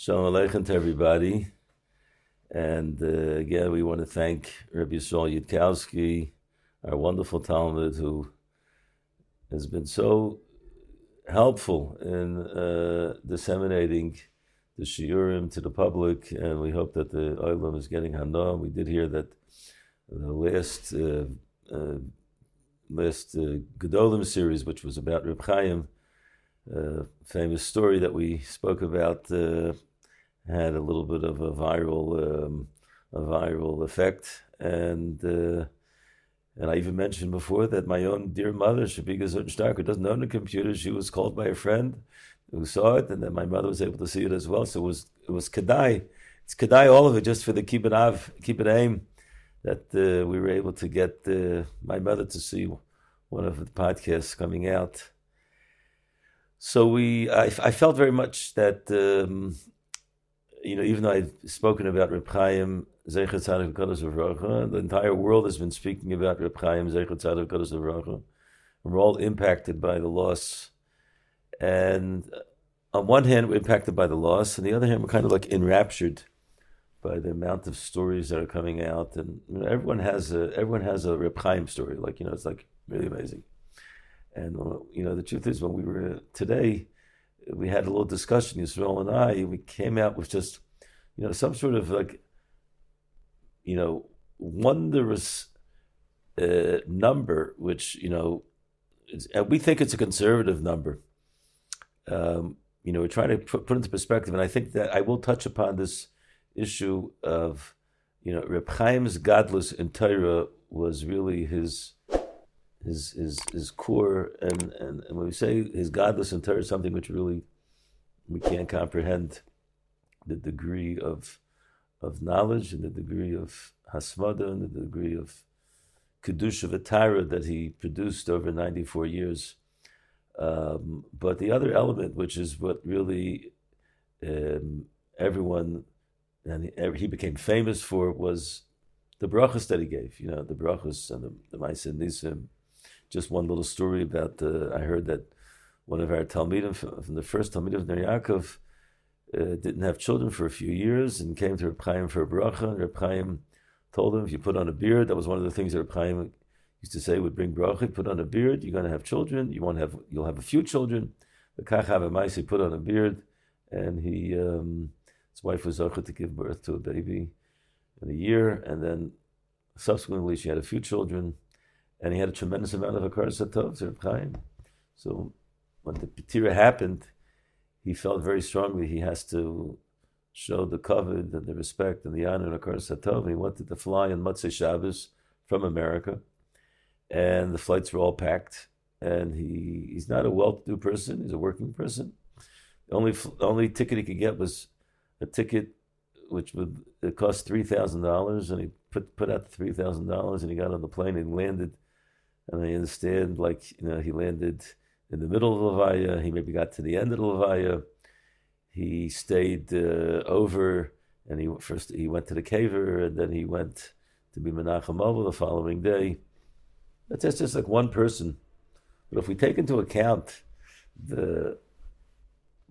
Shalom Aleichem to everybody. And uh, again, we want to thank Rabbi Yisrael Yudkowsky, our wonderful Talmud, who has been so helpful in uh, disseminating the shiurim to the public, and we hope that the olam is getting hana. We did hear that the last uh, uh, last uh, Gedolim series, which was about Reb Chaim, uh, famous story that we spoke about, uh, had a little bit of a viral um, a viral effect, and uh, and I even mentioned before that my own dear mother, Shabiga Zuttensteiger, who doesn't own a computer, she was called by a friend who saw it, and then my mother was able to see it as well. So it was it was Kedai. It's Kedai, all of it, just for the keep it av, aim, that uh, we were able to get uh, my mother to see one of the podcasts coming out. So we, I, I felt very much that, um, you know, even though I've spoken about Reb Chaim, Zeichet Tzaddik Kodesh the entire world has been speaking about Reb Chaim, Zeichet Tzaddik Kodesh We're all impacted by the loss. And on one hand, we're impacted by the loss. On the other hand, we're kind of like enraptured by the amount of stories that are coming out. And you know, everyone has a, everyone has a Reb Chaim story. Like, you know, it's like really amazing. And you know, the truth is, when we were today, we had a little discussion, Israel and I. We came out with just, you know, some sort of like, you know, wondrous uh, number, which you know, and we think it's a conservative number. Um, you know, we're trying to put, put into perspective, and I think that I will touch upon this issue of, you know, Reb Chaim's godless in Torah was really his his his his core and, and, and when we say his godless and Torah is something which really we can't comprehend the degree of of knowledge and the degree of hasmada and the degree of kedusha v'tara that he produced over 94 years. Um, but the other element, which is what really um, everyone and he, he, became famous for, was the brachas that he gave. You know, the brachas and the, the Maisa Nisim just one little story about uh, I heard that one of our Talmidim from, the first Talmidim of Ner Yaakov uh, didn't have children for a few years and came to Reb Chaim for a bracha. And Reb Chaim told him, if you put on a beard, that was one of the things that Reb Chaim used to say would bring bracha. Put on a beard, you're going to have children. You won't have, you'll have a few children. The Kach a put on a beard, and he, um, his wife was zocher to give birth to a baby in a year, and then subsequently she had a few children and he had a tremendous amount of Hakaras Hatov, Reb Chaim. So when the Petira happened, he felt very strongly he has to show the covet and the respect and the honor of Hakaras. And he wanted to fly on Motzei Shabbos from America, and the flights were all packed. And he, he's not a well-to-do person; he's a working person. The only only ticket he could get was a ticket which would it cost three thousand dollars, and he put put out three thousand dollars, and he got on the plane and landed and I understand, like, you know, he landed in the middle of Levaya, he maybe got to the end of the Levaya, he stayed uh, over, and he first he went to the caver, and then he went to be Menachem the following day. That's just, just like one person. But if we take into account the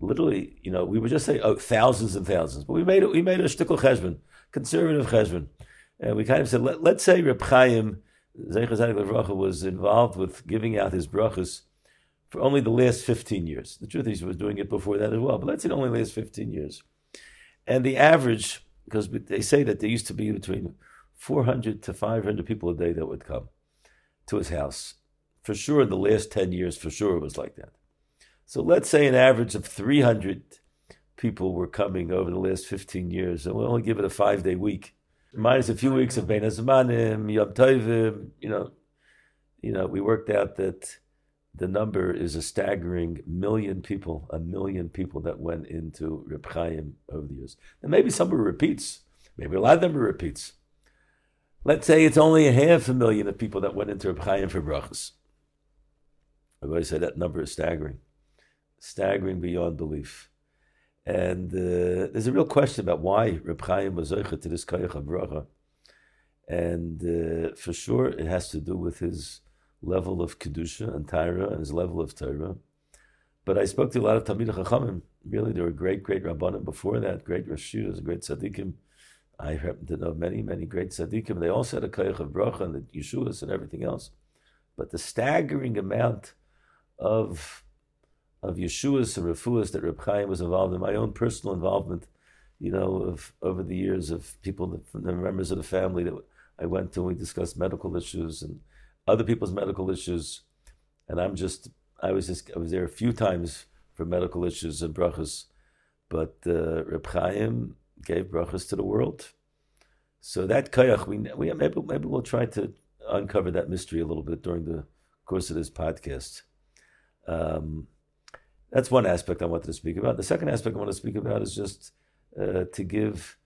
literally, you know, we would just say oh, thousands and thousands, but we made it. We made a shtickle cheshbon, conservative cheshbon, and we kind of said, let, us say Reb Chaim Zecher was involved with giving out his brachas for only the last 15 years. The truth is, he was doing it before that as well, but let's say only last 15 years. And the average, because they say that there used to be between 400 to 500 people a day that would come to his house. For sure, in the last 10 years, for sure it was like that. So let's say an average of 300 people were coming over the last 15 years, and we'll only give it a five day week minus a few weeks of Bein Hazmanim, Yom Tovim, you know, you know, we worked out that the number is a staggering million people, a million people that went into Reb Chaim over the years. And maybe some were repeats. Maybe a lot of them were repeats. Let's say it's only a half a million of people that went into Reb Chaim for brachas. I've said that number is staggering. Staggering beyond belief. And uh, there's a real question about why Reb Chaim was zeicha to this koyach bracha. And uh, for sure, it has to do with his level of kedusha and Torah and his level of Torah. But I spoke to a lot of Talmid Chachamim. Really, there were great, great Rabbanim before that, great Rashidas, great Tzaddikim. I happen to know many, many great tzaddikim. They all said a koyach of bracha and the Yeshuas and everything else. But the staggering amount of of Yeshuas and Refuas that Reb Chaim was involved in, my own personal involvement, you know, of over the years of people, that, the members of the family that I went to, and we discussed medical issues and other people's medical issues. And I'm just, I was just, I was there a few times for medical issues and brachas, but uh, Reb Chaim gave brachas to the world. So that kayach, we, we maybe maybe we'll try to uncover that mystery a little bit during the course of this podcast. Um, that's one aspect I wanted to speak about. The second aspect I want to speak about is just uh, to give.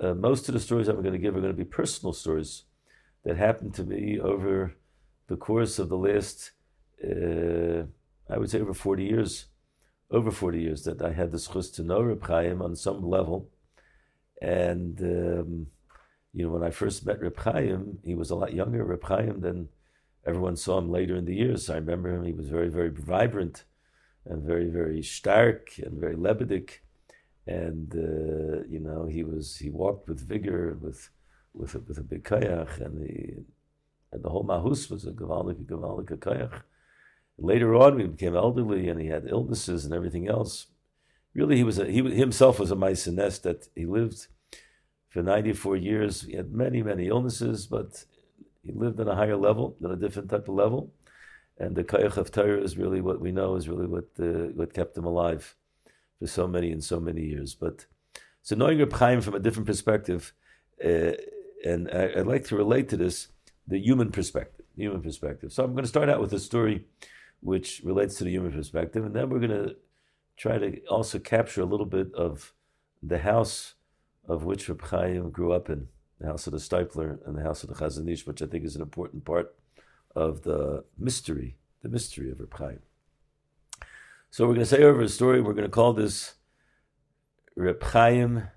Uh, most of the stories I'm going to give are going to be personal stories that happened to me over the course of the last, uh, I would say, over 40 years. Over 40 years that I had the chus to know Reb Chaim on some level and um, you know, when I first met Reb Chaim, he was a lot younger, Reb Chaim, than everyone saw him later in the years. I remember him; he was very, very vibrant, and very, very stark, and very lebedik. And uh, you know, he was he walked with vigor, with with a, with a big kayach, and the and the whole mahus was a gavalik, gavalik kayach. Later on, we became elderly, and he had illnesses and everything else really he was a, he himself was a maisiness that he lived for 94 years. He had many many illnesses, but he lived on a higher level, on a different type of level. And the kayach of Torah is really what we know is really what uh, what kept him alive for so many and so many years. But so knowing Reb Chaim from a different perspective, uh, and I, would like to relate to this the human perspective, human perspective. So I'm going to start out with a story which relates to the human perspective, and then we're going to try to also capture a little bit of the house of which Reb Chaim grew up in, the house of the Steipler and the house of the Chazanish, which I think is an important part of the mystery, the mystery of Reb Chaim. So we're going to say over a story. We're going to call this Reb Chaim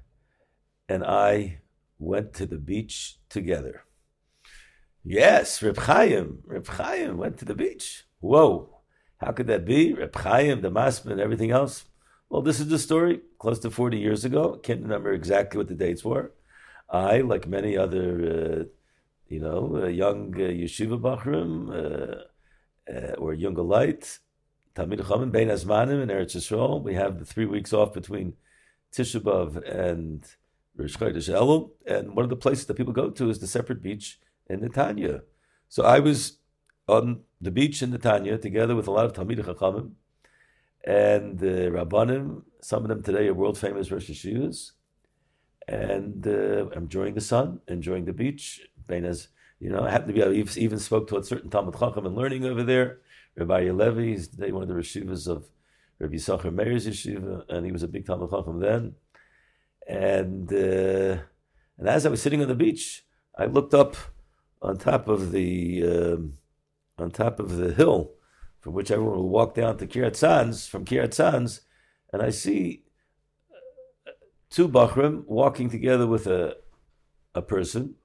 and I went to the beach together. Yes, Reb Chaim, Reb Chaim went to the beach. Whoa. How could that be? Reb Chaim, the Masman, everything else. Well, this is the story close to 40 years ago. Can't remember exactly what the dates were. I, like many other, uh, you know, young uh, yeshiva bachrim uh, uh, or younger light, Talmid Chachamim, Bein Azmanim in Eretz Yisrael. We have the three weeks off between Tisha B'av and Rosh Chodesh Elul, and one of the places that people go to is the separate beach in Netanya. So I was on the beach in Netanya together with a lot of Talmid Chachamim and uh, Rabbanim. Some of them today are world famous Rosh Hashivas. And uh, enjoying the sun, enjoying the beach. As you know, I happen to be, even spoke to a certain Talmud Chacham and learning over there. Rabbi Levi, he's today one of the Reshivas of Rabbi Yisachar Meir's Yeshiva, and he was a big Talmud Chacham then. And, uh, and as I was sitting on the beach, I looked up on top of the um, on top of the hill from which everyone will walk down to Kiryat Sanz, from Kiryat Sanz, and I see two Bachrim walking together with a, a person,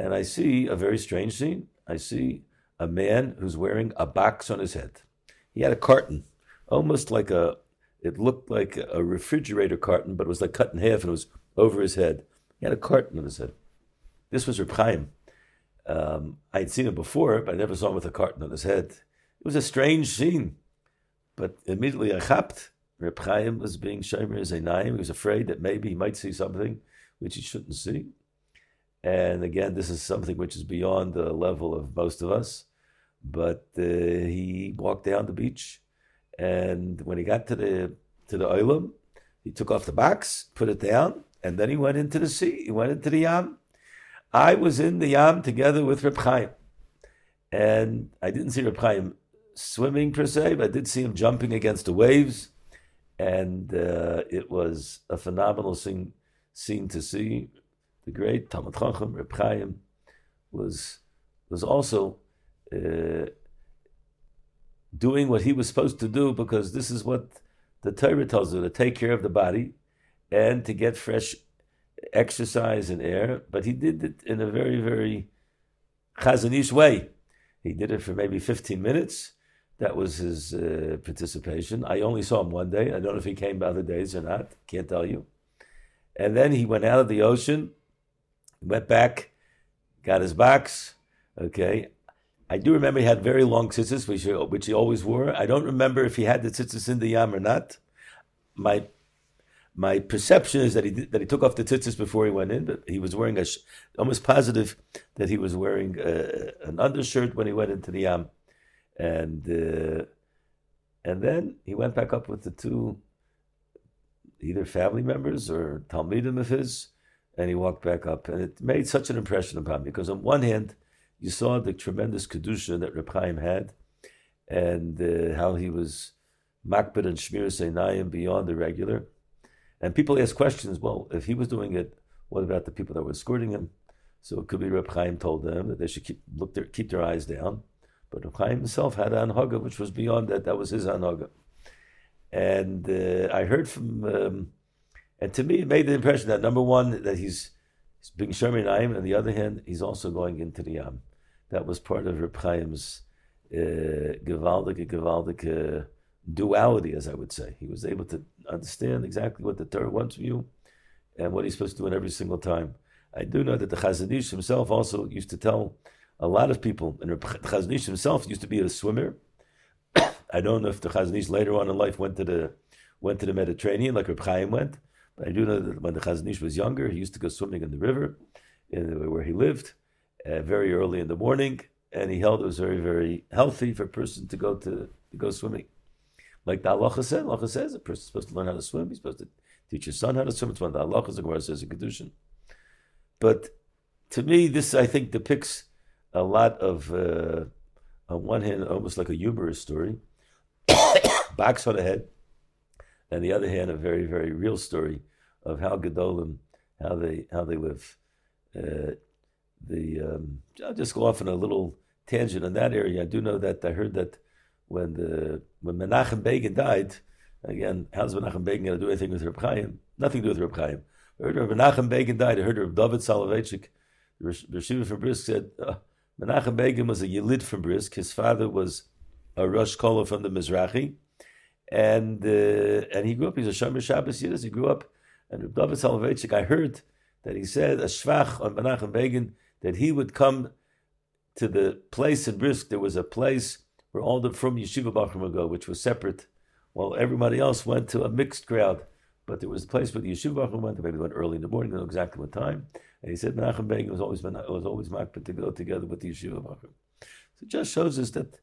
and I see a very strange scene. I see a man who's wearing a box on his head. He had a carton, almost like a, it looked like a refrigerator carton, but it was like cut in half and it was over his head. He had a carton on his head. This was Reb Chaim. Um, I'd seen him before, but I never saw him with a carton on his head. It was a strange scene. But immediately I chapped. Reb Chaim was being shomer Zainayim. He was afraid that maybe he might see something which he shouldn't see. And again, this is something which is beyond the level of most of us. But uh, he walked down the beach, and when he got to the to the oilam, he took off the box, put it down, and then he went into the sea. He went into the yam, I was in the Yam together with Reb Chaim. And I didn't see Reb Chaim swimming per se, but I did see him jumping against the waves. And uh, it was a phenomenal scene, scene to see. The great Talmud Chacham, Reb Chaim, was, was also uh, doing what he was supposed to do because this is what the Torah tells you to take care of the body and to get fresh exercise and air, but he did it in a very, very chazanish way. He did it for maybe 15 minutes, That was his uh, participation. I only saw him one day. I don't know if he came by other days or not. Can't tell you. And then he went out of the ocean, went back, got his box. Okay. I do remember he had very long tzitzis, which, which he always wore. I don't remember if he had the tzitzis in the yam or not. My my perception is that he that he took off the tzitzis before he went in, but he was wearing a almost positive that he was wearing a, uh, an undershirt when he went into the yam and uh, and then he went back up with the two either family members or talmidim of his, and he walked back up, and it made such an impression upon me because on one hand you saw the tremendous kedusha that Reb Chaim had, and uh, how he was makbid and shmir seinayim beyond the regular, and people ask questions. Well, if he was doing it, what about the people that were escorting him? So it could be Reb Chaim told them that they should keep look their, keep their eyes down. But Reb Chaim himself had an anhaga which was beyond that. That was his anhaga. And uh, I heard from, um, and to me, it made the impression that number one, that he's, he's being Sherman and on the other hand, he's also going into the Yam. That was part of Reb Chaim's uh, gewaldige, duality, as I would say. He was able to understand exactly what the Torah wants from you and what he's supposed to do in every single time. I do know that the Chazon Ish himself also used to tell a lot of people, and Chazon Ish himself used to be a swimmer. I don't know if the Chazon Ish later on in life went to the went to the Mediterranean like Reb Chaim went, but I do know that when the Chazon Ish was younger, he used to go swimming in the river, in where he lived, uh, very early in the morning, and he held it was very very healthy for a person to go to, to go swimming. Like the halacha said, halacha says a person's supposed to learn how to swim. He's supposed to teach his son how to swim. It's one of the halachas. The Gemara says in kedushin. But to me, this I think depicts a lot of, uh, on one hand, almost like a humorous story, box on the head, and the other hand, a very, very real story of how Gedolim, how they how they live. Uh, the um, I'll just go off on a little tangent in that area. I do know that I heard that when the when Menachem Begin died, again, how's Menachem Begin going to do anything with Reb Chaim? Nothing to do with Reb Chaim. I heard of Menachem Begin died. I heard of David Soloveitchik. Rashiva from Brisk said, uh, Menachem Begin was a Yelid from Brisk. His father was a Rosh Kola from the Mizrahi. And uh, and he grew up, he's a Shomer Shabbos Yiddish, he grew up, and David Soloveitchik, I heard that he said, a Shvach on Menachem Begin, that he would come to the place in Brisk, there was a place where all the from Yeshiva Bachram would go, which was separate, while everybody else went to a mixed crowd. But there was a place where the Yeshiva Bachram went, maybe went early in the morning, I don't know exactly what time. And he said Menachem Begin was always was always makbid to go together with the Yeshiva Bachram. So it just shows us that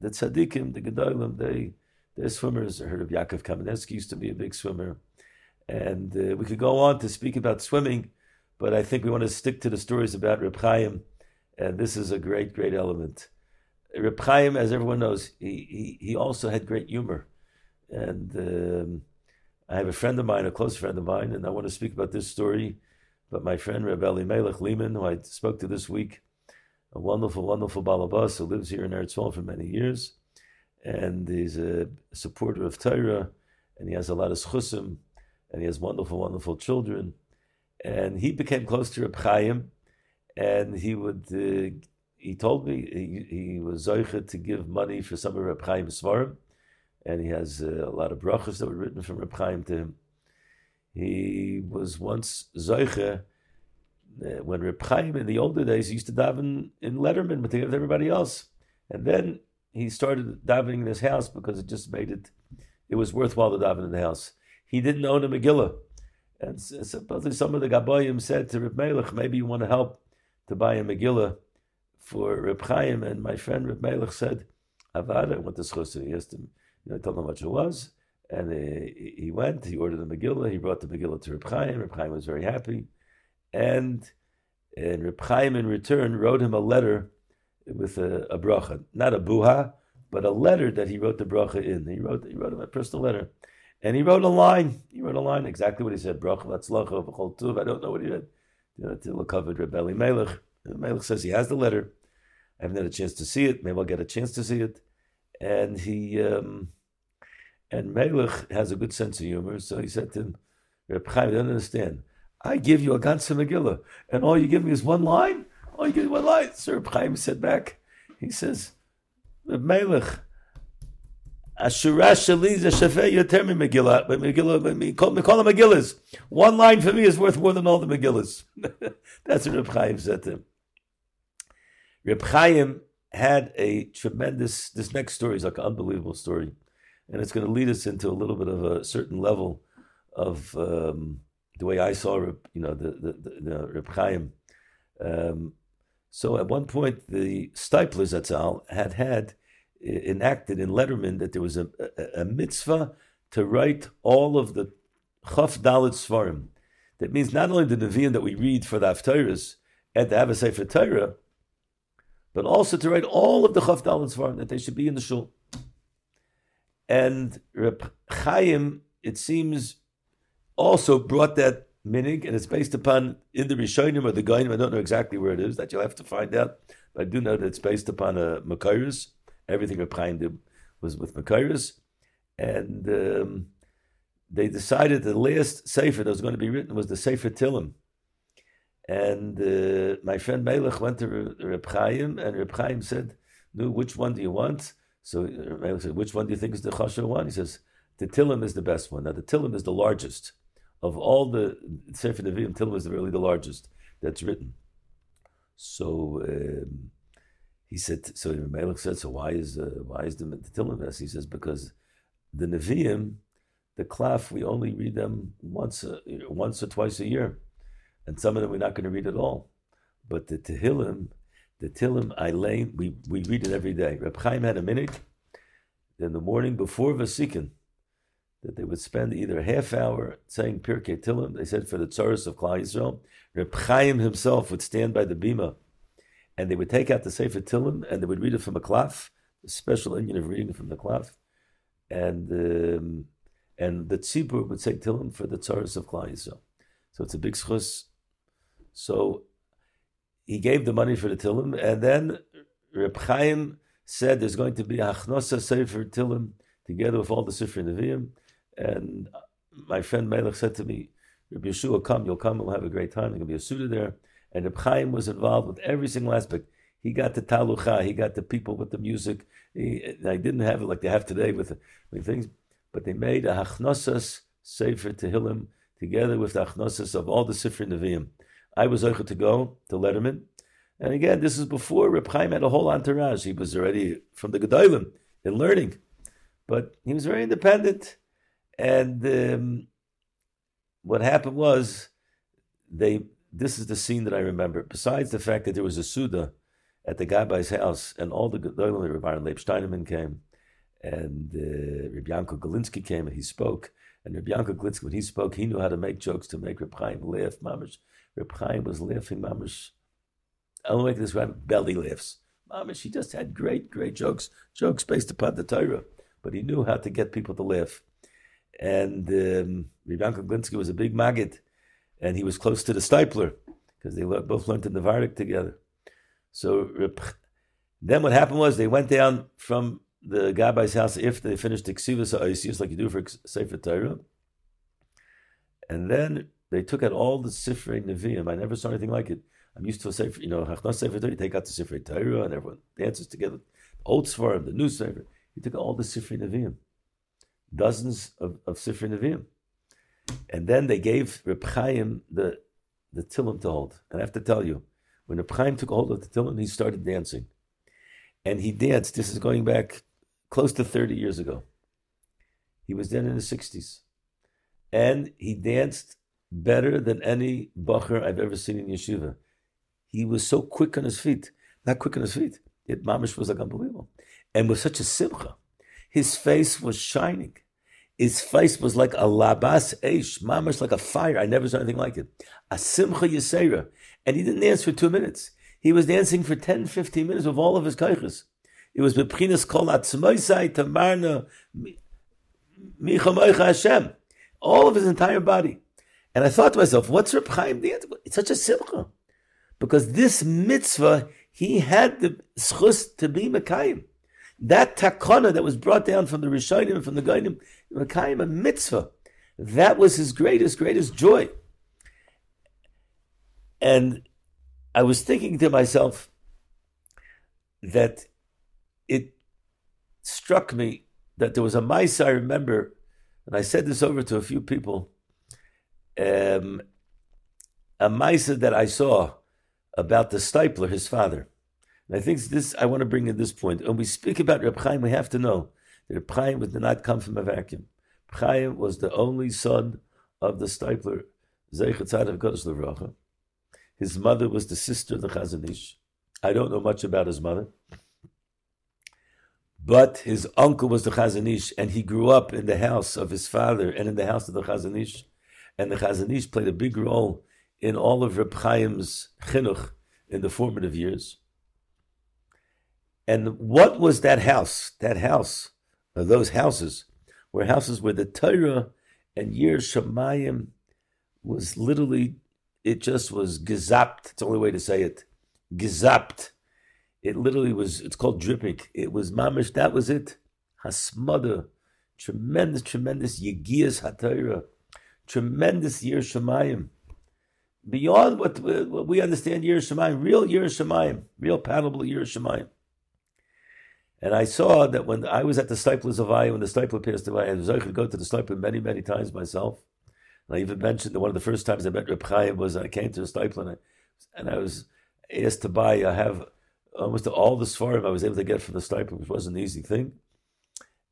the tzaddikim, the gedolim, they they're swimmers. I heard of Yaakov Kamenetsky used to be a big swimmer, and uh, we could go on to speak about swimming, but I think we want to stick to the stories about Reb Chaim, and this is a great, great element. Reb Chaim, as everyone knows, he he, he also had great humor, and um, I have a friend of mine, a close friend of mine, and I want to speak about this story but my friend Rabbi Melech Lehman, who I spoke to this week, a wonderful, wonderful balabas who lives here in Eretz Yisrael for many years, and he's a supporter of Torah, and he has a lot of schusim, and he has wonderful, wonderful children, and he became close to Reb Chaim, and he would. Uh, he told me he, he was zoichet to give money for some of Reb Chaim's svarim, and he has uh, a lot of brachas that were written from Reb Chaim to him. He was once Zoiche, uh, when Reb Chaim in the older days used to daven in Lederman but with everybody else. And then he started davening in his house because it just made it, it was worthwhile to daven in the house. He didn't own a Megillah. And supposedly some of the Gaboyim said to Reb Melech, maybe you want to help to buy a Megillah for Reb Chaim. And my friend Reb Melech said, Avada, to Schusa. He asked him, you know, told him much it was. And uh, he went, he ordered a Megillah, he brought the Megillah to Reb Chaim. Reb Chaim was very happy. And, and Reb Chaim, in return, wrote him a letter with a, a bracha. Not a buha, but a letter that he wrote the bracha in. He wrote, he wrote him a personal letter. And he wrote a line. He wrote a line, exactly what he said. Bracha vatzlacha v'chol tuv. I don't know what he read. You know, covered Rebbe Melech. Melech says he has the letter. I haven't had a chance to see it. Maybe I'll get a chance to see it. And he... Um, and Melech has a good sense of humor, so he said to him, Reb Chaim, I don't understand. I give you a Gansa Megillah, and all you give me is one line? All you give me one line? So Chaim said back, he says, Melech, Ashura Shali Shafei Yoter Megillah, but Megillah, we call them Megillas. One line for me is worth more than all the Megillas. That's what Reb Chaim said to him. Reb Chaim had a tremendous, this next story is like an unbelievable story. And it's going to lead us into a little bit of a certain level of um, the way I saw, you know, the, the, the, the Reb Chaim. Um, so at one point, the Steiplers Zatzal had had enacted in Lederman that there was a, a, a mitzvah to write all of the Chaf Dalit Svarim. That means not only the Nevi'im that we read for the Haftarahs and to have a Sefer Torah, but also to write all of the Chaf Dalit Svarim, that they should be in the Shul. And Reb Chaim, it seems, also brought that minig, and it's based upon in the Rishonim or the Gainim. I don't know exactly where it is. That you'll have to find out. But I do know that it's based upon a Makairis. Everything Reb Chaim did was with Makairis, and um, they decided the last sefer that was going to be written was the Sefer Tillim. And uh, my friend Melech went to Reb Chaim, and Reb Chaim said, "No, which one do you want?" So Melech said, "Which one do you think is the Chasher one?" He says, "The Tillim is the best one." Now the Tillim is the largest of all the Sefer Nevi'im. Tillim is really the largest that's written. So um, he said. So Melech said, "So why is uh, why is the, the Tillim best?" He says, "Because the Nevi'im, the Klaf, we only read them once a, once or twice a year." and some of them we're not going to read at all. But the Tehillim, the Tehillim Eilein, we, we read it every day. Reb Chaim had a minute in the morning before Vasikin that they would spend either half hour saying Pirkei Tehillim. They said for the Tzaras of Klal Yisrael. Reb Chaim himself would stand by the bima, and they would take out the Sefer Tehillim and they would read it from a klaf, a special Indian of reading it from the klaf, and um, and the tzibur would say Tehillim for the Tzaras of Klal Yisrael. So it's a big schus so he gave the money for the Tillim, and then Reb Chaim said there's going to be a Hachnosa Sefer Tillim together with all the Sefer Nevi'im. And my friend Melech said to me, Reb Yeshua, come, you'll come, we'll have a great time. There's going to be a suitor there. And Reb Chaim was involved with every single aspect. He got the talucha, he got the people with the music. He, didn't have it like they have today with, the, with things, but they made a Hachnosas Sefer Tehillim together with the Hachnosas of all the Sefer Nevi'im. I was able to go to Lederman. And again, this is before Reb Chaim had a whole entourage. He was already from the Gedolim in learning. But he was very independent. And um, what happened was, they. This is the scene that I remember. Besides the fact that there was a Suda at the Gabai's house, and all the Gedolim, Aaron Leib Steinemann came, and uh, Reb Yanko Galinsky came and he spoke. And Reb Yanko Galinsky, when he spoke, he knew how to make jokes to make Reb Chaim laugh, mamish. Reb Chaim was laughing, mamish. I don't make this right, belly laughs. Mamish, he just had great, great jokes, jokes based upon the Torah, but he knew how to get people to laugh. And um, Reb Yanko Galinsky was a big maggid, and he was close to the Steipler, because they both learned in the Vardik together. So uh, then what happened was they went down from the Gabai's house if they finished the Ksivas Oisius, like you do for Sefer Torah. And then they took out all the Sifrei Nevi'im. I never saw anything like it. I'm used to a Sefer, you know, Hachnas Sefer Torah, you take out the Sifrei Torah and everyone dances together. The old Sfarim, the new Sefer. He took out all the Sifrei Nevi'im. Dozens of, of Sifrei Nevi'im. And then they gave Reb Chaim the, the Tillim to hold. And I have to tell you, when Reb Chaim took hold of the Tillim, he started dancing. And he danced, this is going back close to 30 years ago. He was then in his 60s. And he danced better than any bacher I've ever seen in yeshiva. He was so quick on his feet, not quick on his feet. It mamish was like unbelievable, and with such a simcha, his face was shining. His face was like a labas eish, mamish like a fire. I never saw anything like it. A simcha yisera, and he didn't dance for two minutes. He was dancing for 10, 15 minutes with all of his kaiches. It was beprinas kol atzmoisai tamarna michamoicha Hashem. All of his entire body. And I thought to myself, what's Reb Chaim It's such a simcha. Because this mitzvah, he had the schus to be Mekayim. That takana that was brought down from the Rishonim from the Gainim, Mekayim, a mitzvah. That was his greatest, greatest joy. And I was thinking to myself that it struck me that there was a mice I remember, and I said this over to a few people. Um, a mice that I saw about the Steipler, his father. And I think this I want to bring in this point. When we speak about Reb Chaim, we have to know that Chaim did not come from a vacuum. Chaim was the only son of the Steipler, Zeichet Kodesh Levracha. His mother was the sister of the Chazanish. I don't know much about his mother. But his uncle was the Chazanish, and he grew up in the house of his father and in the house of the Chazanish. And the Chazanish played a big role in all of Reb Chaim's chinuch in the formative years. And what was that house? That house, or those houses, were houses where the Torah and Yer Shemayim was literally, it just was gezapt. It's the only way to say it. Gezapt. It literally was, it's called dripping. It was mamish, that was it. Hasmada. Tremendous, tremendous Yegias HaTorah. Tremendous Yer Shemayim. Beyond what, what we understand Yer Shemayim, real Yer Shemayim, real palatable Yer Shemayim. And I saw that when I was at the Steipler Zavai, when the Steipler passed away, I was able to go to the Steipler many, many times myself. And I even mentioned that one of the first times I met Reb Chaim was I came to the Steipler and I, and I was asked to buy, I have almost all the Sfarim I was able to get from the Steipler, which wasn't an easy thing.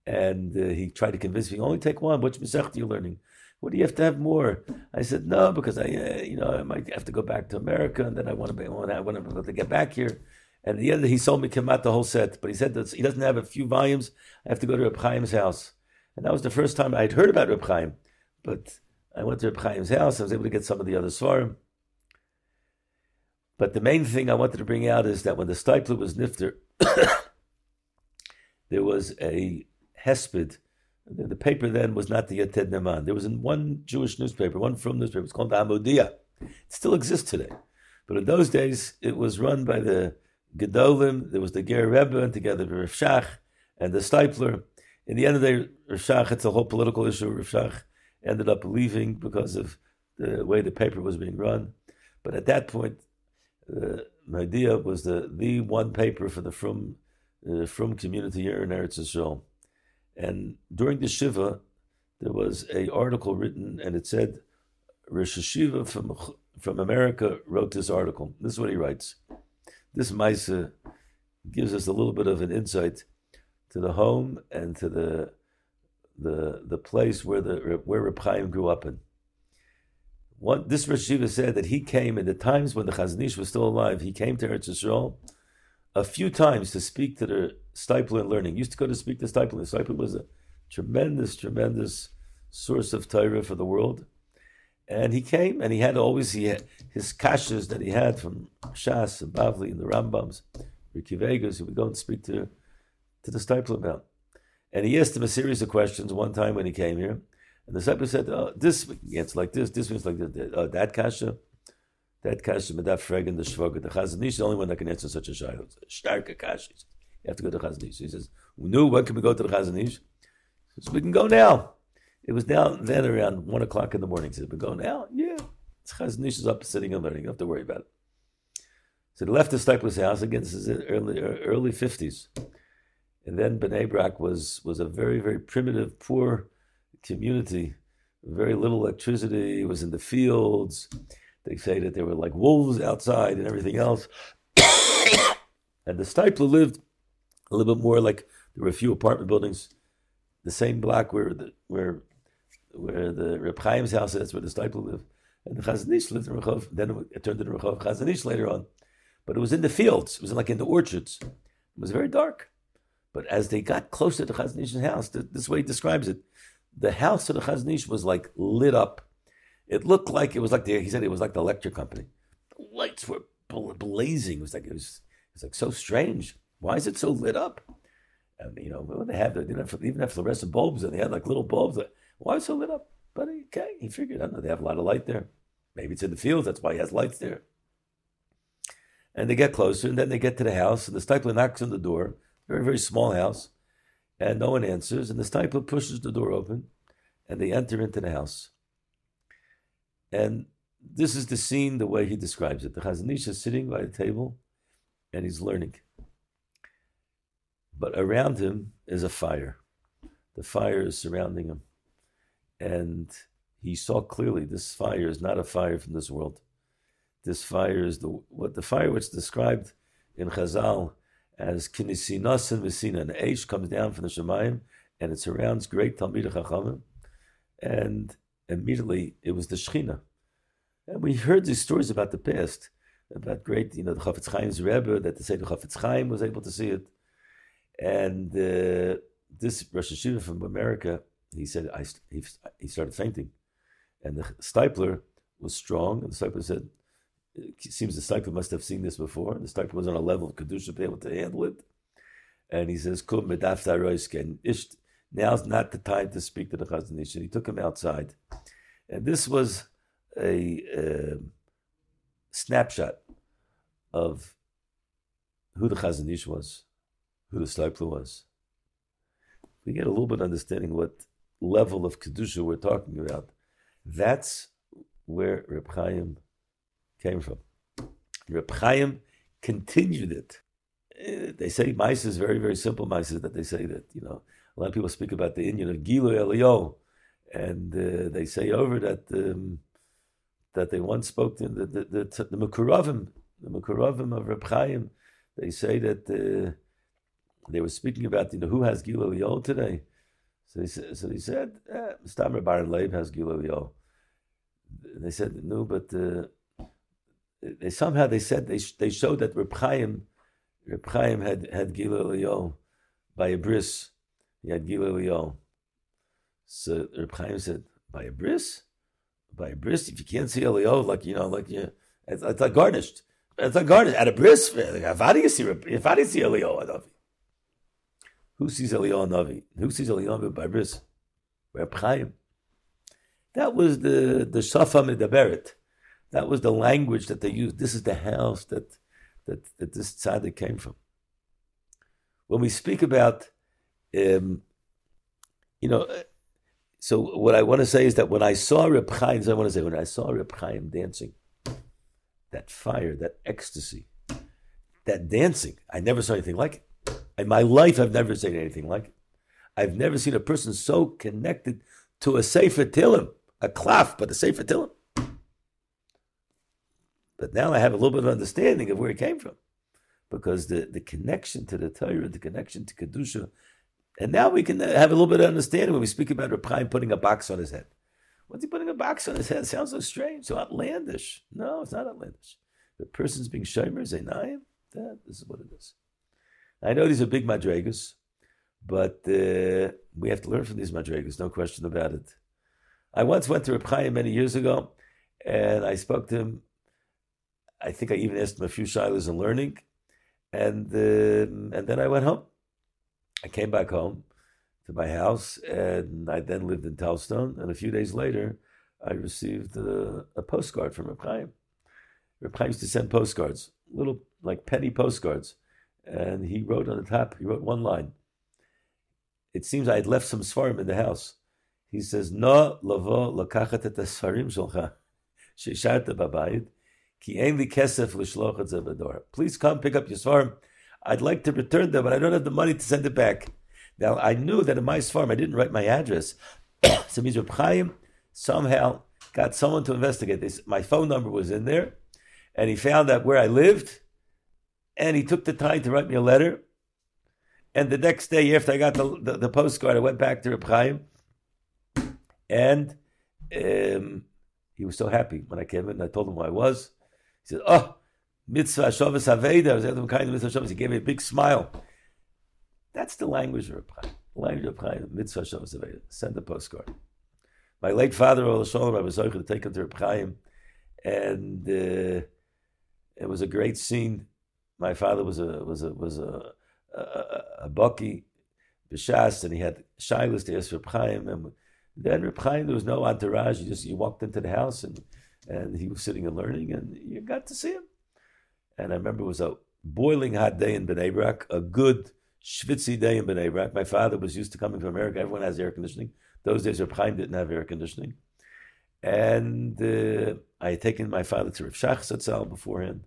And uh, he tried to convince me, only take one. Which Masech are you learning? What do you have to have more? I said, no, because I, uh, you know, I might have to go back to America and then I want to be, I want to, I want to get back here. And at the end, he sold me Kemat the whole set, but he said that he doesn't have a few volumes. I have to go to Reb Chaim's house. And that was the first time I'd heard about Reb Chaim. But I went to Reb Chaim's house. I was able to get some of the other Svarim. But the main thing I wanted to bring out is that when the Steipler was nifter, there was a hesped. The paper then was not the Yated Neman. There was one Jewish newspaper, one from newspaper. It's called the. It still exists today. But in those days, it was run by the Gedolim, there was the Ger Rebbe, and together with Rav Shach and the Steipler. In the end of the day, Rav Shach, it's a whole political issue. Rav Shach ended up leaving because of the way the paper was being run. But at that point, uh, idea was the, the one paper for the Frum, uh, Frum community here in Eretz Yisrael. And during the Shiva, there was a article written, and it said, Rosh Hashiva from, from America wrote this article. This is what he writes. This Maisa gives us a little bit of an insight to the home and to the the the place where the where Reb Chaim grew up in. One, this Rosh said that he came in the times when the Chazon Ish was still alive. He came to Eretz Yisrael a few times to speak to the Steipler and learning. He used to go to speak to Steipler. Steipler was a tremendous, tremendous source of Torah for the world. And he came and he had always he had his kashas that he had from Shas and Bavli and the Rambams, Ricky Vegas, he would go and speak to, to the Steipler about. And he asked him a series of questions one time when he came here. And the Steipler said, oh, this answer like this, this means like this, oh, that kasha, that kasha, Medaf Fregen, the Shvaga, the Chazon Ish, the only one that can answer such a shayla. Starka kasha. You have to go to the Ish. He says, knew when can we go to the Chazon Ish? He says, we can go now. It was down then around one o'clock in the morning. He said, "We go now." Yeah, Chazon Ish is up sitting and learning. You don't have to worry about it. So he left the Steipler's house again. This is early uh, early fifties, and then Bnei Brak was was a very very primitive, poor community. Very little electricity. It was in the fields. They say that there were like wolves outside and everything else. and the Steipler lived a little bit more like there were a few apartment buildings, the same block where the, where where the Reb Chaim's house is, where the Steipler lived. And the Chazanish lived in Rehov. Then it turned into Rehov Chazon Ish later on. But it was in the fields. It was like in the orchards. It was very dark. But as they got closer to Chazon Ish's house, this way he describes it, the house of the Chazon Ish was like lit up. It looked like it was like the, he said it was like the electric company. The lights were blazing. It was like it was, it was like so strange. Why is it so lit up? And you know, they have, they didn't have even have fluorescent bulbs, and they had like little bulbs. That, why is it so lit up? But okay, he figured, I don't know, they have a lot of light there. Maybe it's in the fields, that's why he has lights there. And they get closer, and then they get to the house, and the Steipler knocks on the door, very, very small house, and no one answers, and the Steipler pushes the door open, and they enter into the house. And this is the scene, the way he describes it. The Chazon Ish is sitting by the table, and he's learning. But around him is a fire the fire is surrounding him. And he saw clearly this fire is not a fire from this world. This fire is the what the fire which described in Chazal as kinisinas and Messina. An Aish comes down from the Shemayim and it surrounds great Talmid Chachamim. And immediately it was the Shechina. And we heard these stories about the past, about great, you know, the Chafetz Chaim's Rebbe, that the Seder Chafetz Chaim was able to see it. And uh, this Rosh Hashiva from America, he said, I, he, he started fainting. And the Steipler was strong, and the Steipler said, it seems the Steipler must have seen this before. The Steipler was on a level of Kedusha to be able to handle it. And he says, Kum medaf Now's not the time to speak to the Chazon Ish. And he took him outside. And this was a uh, snapshot of who the Chazon Ish was, who the Steipler was. We get a little bit of understanding what level of Kedusha we're talking about. That's where Reb Chaim came from. Reb Chaim continued it. Uh, they say mice is very, very simple mice that they say that, you know, a lot of people speak about the Indian of Gilu Elio, and uh, they say over that um, that they once spoke to the the, the, the Mekuravim, the of Reb Chaim. They say that uh, they were speaking about you know who has Gilu Elio today. So he said, so he said, eh, Stammer Baron Leib has Gilu Elio. They said no, but uh, they somehow they said they they showed that Reb Chaim, Reb Chaim had had Gilu Elio by a bris. He had Gilu Elio. So Reb Chaim said, by a bris? By a bris? If you can't see Elio, like, you know, like, you, it's, it's like garnished. It's like garnished. At a bris? How do you see, how do you see Elio Anavi? Who sees Elio Anavi? Who sees Elio Anavi by bris? Reb Chaim. That was the, the Shafa Medaberet. That was the language that they used. This is the house that, that, that this tzaddik came from. When we speak about um, you know, so what I want to say is that when I saw Reb Chaim, I want to say when I saw Reb Chaim dancing, that fire, that ecstasy, that dancing, I never saw anything like it. In my life, I've never seen anything like it. I've never seen a person so connected to a Sefer Tilim, a klaf, but a Sefer Tilim. But now I have a little bit of understanding of where it came from. Because the, the connection to the Torah, the connection to Kedusha, and now we can have a little bit of understanding when we speak about Reb putting a box on his head. What's he putting a box on his head? It sounds so strange, so outlandish. No, it's not outlandish. The person's being shomer, zainayim, that this is what it is. I know these are big madregas, but uh, we have to learn from these madregas, no question about it. I once went to Reb Chaim many years ago, and I spoke to him. I think I even asked him a few shilas in learning, and uh, and then I went home. I came back home to my house, and I then lived in Telzstone. And a few days later, I received a, a postcard from Reb Chaim. Reb Chaim used to send postcards, little like penny postcards, and he wrote on the top. He wrote one line. It seems I had left some svarim in the house. He says, "No lavo lakachat et svarim sholcha shesharta babayit ki ein kesef l'shloch et Please come pick up your svarim I'd like to return them, but I don't have the money to send it back. Now, I knew that in my farm, I didn't write my address. so Mr. Chaim somehow got someone to investigate this. My phone number was in there, and he found out where I lived, and he took the time to write me a letter. And the next day, after I got the, the, the postcard, I went back to Reb Chaim, and um, he was so happy when I came in. And I told him who I was. He said, "Oh, mitzvah shavas aveda. I was to kind of mitzvah shavas. He gave me a big smile. That's the language of Reb Chaim. The language of Chaim, mitzvah shavas aveda. Send a postcard. My late father, Ol Shalom, I was to take him to Reb Chaim, and uh, it was a great scene. My father was a was a was a a, a bucky b'shas, and he had shilas to ask Reb Chaim, and then Reb Chaim, there was no entourage. You just you walked into the house and and he was sitting and learning, and you got to see him. And I remember it was a boiling hot day in Bnei Brak, a good schwitzy day in Bnei Brak. My father was used to coming from America. Everyone has air conditioning. Those days, Reb Chaim didn't have air conditioning. And uh, I had taken my father to Rav Shach Zatzal beforehand,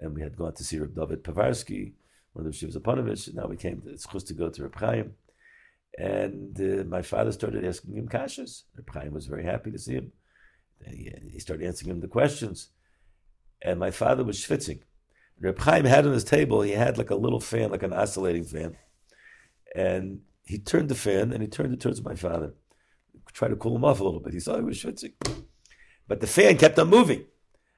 and we had gone to see Rav David Povarsky, one of the Shivas Aponovich, and now we came to, it's supposed to go to Reb Chaim. And uh, my father started asking him kashas. Reb Chaim was very happy to see him. He, he, started answering him the questions. And my father was schwitzing. Reb Chaim had on his table, he had like a little fan, like an oscillating fan. And he turned the fan and he turned it towards my father. Tried to cool him off a little bit. He saw he was schwitzing. But the fan kept on moving.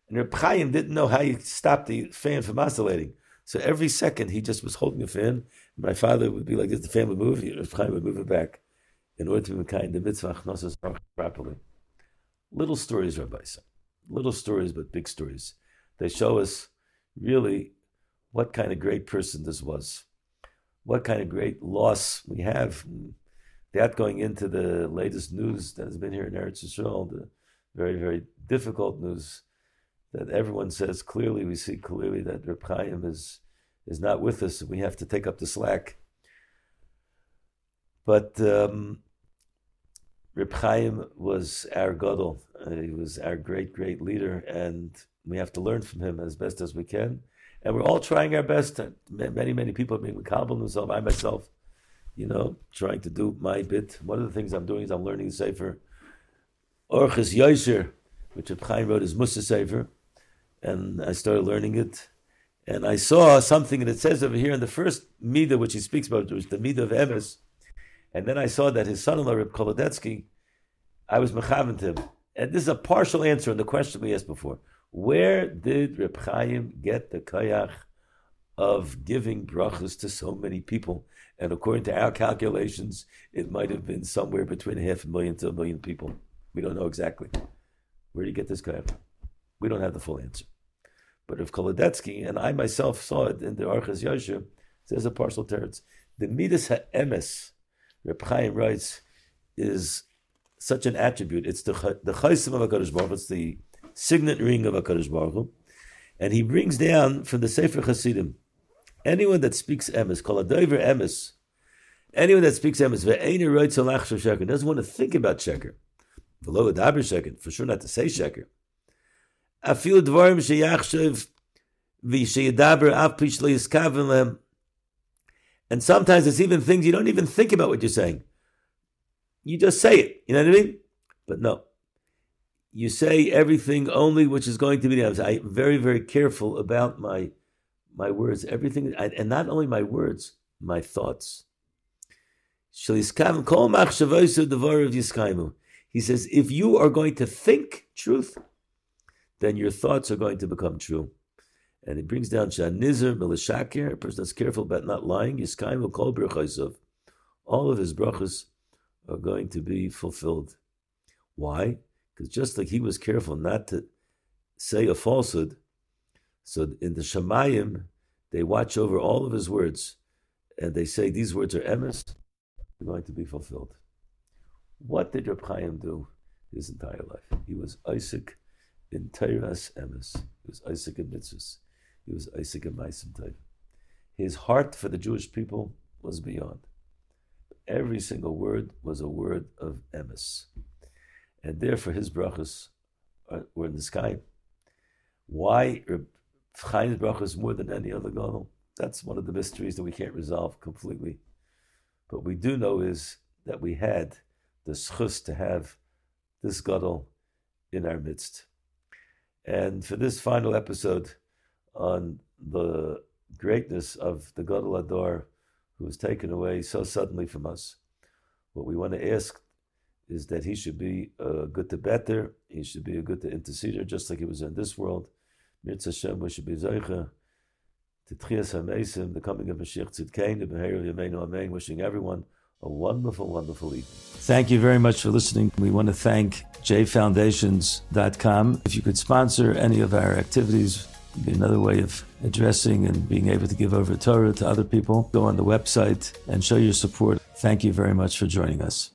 And Reb Chaim didn't know how you stop the fan from oscillating. So every second he just was holding the fan. My father would be like this, the fan would move, Reb Chaim would move it back in order to be kind the mitzvah properly. Little stories, Rabbi said. Little stories, but big stories. They show us really what kind of great person this was, what kind of great loss we have. That going into the latest news that has been here in Eretz Yisrael, the very, very difficult news that everyone says clearly, we see clearly that Reb Chaim is, is not with us. We have to take up the slack. But um, Reb Chaim was our gadol. Uh, he was our great, great leader, and we have to learn from him as best as we can. And we're all trying our best. Many, many people are being makabel themselves. I myself, you know, trying to do my bit. One of the things I'm doing is I'm learning the Sefer Orchis Yosher, which Reb Chaim wrote as Musa Sefer, and I started learning it. And I saw something that it says over here in the first Midah, which he speaks about, was the Midah of Emes. And then I saw that his son-in-law, Reb Kolodetsky, I was mechavent him. And this is a partial answer on the question we asked before. Where did Reb Chaim get the kayach of giving brachas to so many people? And according to our calculations, it might have been somewhere between half a million to a million people. We don't know exactly. Where did he get this kayach? We don't have the full answer. But if Kolodetsky, and I myself saw it in the Archas Yosher, says a partial teretz. The Midas HaEmes, Reb Chaim writes, is such an attribute. It's the the chaysim of Hakadosh Baruch. It's the signet ring of Hakadosh Baruch. Hu. And he brings down from the Sefer Hasidim, anyone that speaks emes, call a emes, anyone that speaks emes, sheker, doesn't want to think about sheker, v'lo adaber sheker, for sure not to say sheker. Afil dvarim sheyachshev v'sheyedaber av pish le'yiskaven and sometimes it's even things you don't even think about what you're saying. You just say it. You know what I mean? But no. You say everything only which is going to be. I'm very, very careful about my my words, everything, and not only my words, my thoughts. He says, if you are going to think truth, then your thoughts are going to become true. And it brings down Shanizr Melishakir, a person that's careful about not lying, Yiskaim will call. All of his brachas are going to be fulfilled. Why? Because just like he was careful not to say a falsehood, so in the Shemayim, they watch over all of his words, and they say these words are emes, they're going to be fulfilled. What did Reb Chaim do his entire life? He was osek in Teiras emes. He was osek in mitzvahs. He was osek and Maisim type. His heart for the Jewish people was beyond. Every single word was a word of emes. And therefore his brachas uh, were in the sky. Why Chaim's brachas more than any other gadol? That's one of the mysteries that we can't resolve completely. But we do know is that we had the schus to have this gadol in our midst. And for this final episode, on the greatness of the Gadol HaDor who was taken away so suddenly from us. What we want to ask is that he should be a good to better, he should be a good to interceder, just like he was in this world. Mirza Hashem, we should be Zeicha, to Tchias HaMesim, the coming of Mashiach Tzidkein, the Beher of Yameinu Amen, wishing everyone a wonderful, wonderful evening. Thank you very much for listening. We want to thank jfoundations.com. If you could sponsor any of our activities, be another way of addressing and being able to give over Torah to other people. Go on the website and show your support. Thank you very much for joining us.